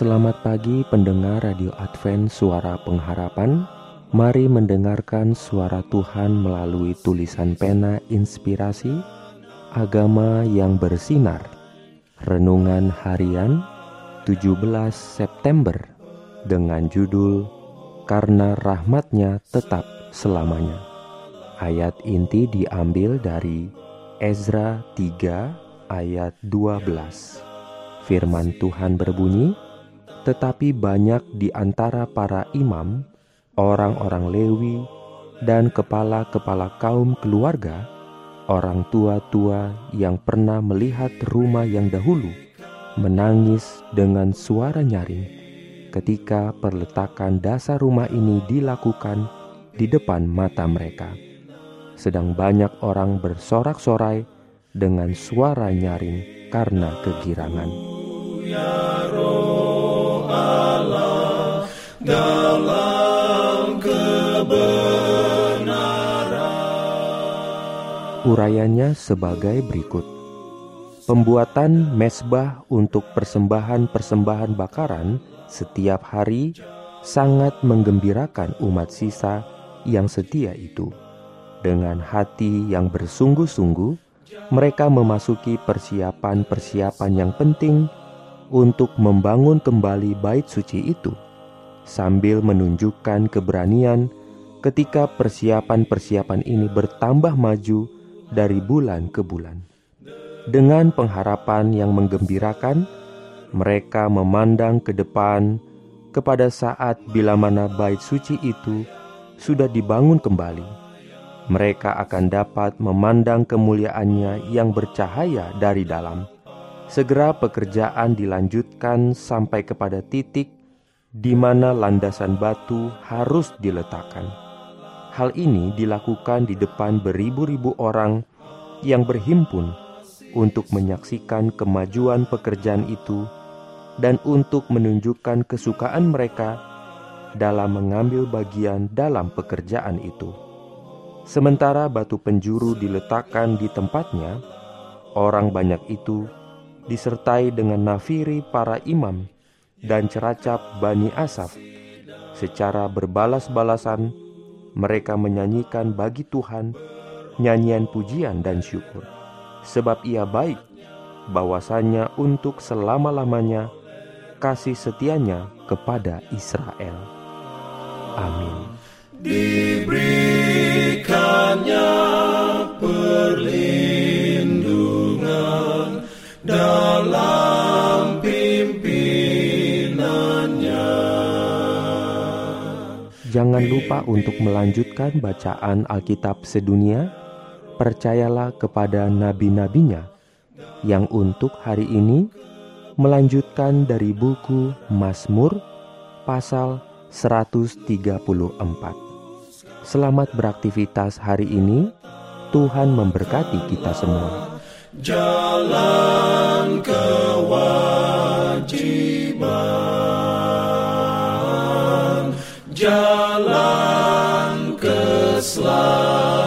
Selamat pagi pendengar Radio Advent Suara Pengharapan. Mari mendengarkan suara Tuhan melalui tulisan pena inspirasi Agama yang bersinar. Renungan harian 17 September Dengan judul Karena rahmatnya tetap selamanya Ayat inti diambil dari Ezra 3 ayat 12 Firman Tuhan berbunyi, tetapi banyak di antara para imam, orang-orang Lewi, dan kepala-kepala kaum keluarga, orang tua-tua yang pernah melihat rumah yang dahulu, menangis dengan suara nyaring ketika perletakan dasar rumah ini dilakukan di depan mata mereka. Sedang banyak orang bersorak-sorai dengan suara nyaring karena kegirangan. Ya Allah. Urayanya sebagai berikut. Pembuatan mesbah untuk persembahan-persembahan bakaran setiap hari sangat menggembirakan umat sisa yang setia itu. Dengan hati yang bersungguh-sungguh, mereka memasuki persiapan-persiapan yang penting untuk membangun kembali bait suci itu, sambil menunjukkan keberanian ketika persiapan-persiapan ini bertambah maju dari bulan ke bulan. Dengan pengharapan yang menggembirakan, mereka memandang ke depan kepada saat bila mana bait suci itu sudah dibangun kembali. Mereka akan dapat memandang kemuliaannya yang bercahaya dari dalam. Segera pekerjaan dilanjutkan sampai kepada titik di mana landasan batu harus diletakkan. Hal ini dilakukan di depan beribu-ribu orang yang berhimpun untuk menyaksikan kemajuan pekerjaan itu dan untuk menunjukkan kesukaan mereka dalam mengambil bagian dalam pekerjaan itu. Sementara batu penjuru diletakkan di tempatnya, orang banyak itu disertai dengan nafiri para imam dan ceracap Bani Asaf. Secara berbalas-balasan, mereka menyanyikan bagi Tuhan nyanyian pujian dan syukur sebab ia baik, bahwasanya untuk selama-lamanya kasih setianya kepada Israel. Amin. Dalam pimpinannya. Jangan lupa untuk melanjutkan bacaan Alkitab sedunia percayalah kepada nabi-nabinya yang untuk hari ini melanjutkan dari buku Mazmur pasal 134. Selamat beraktivitas hari ini. Tuhan memberkati kita semua. Jalan kewajiban, jalan keselamatan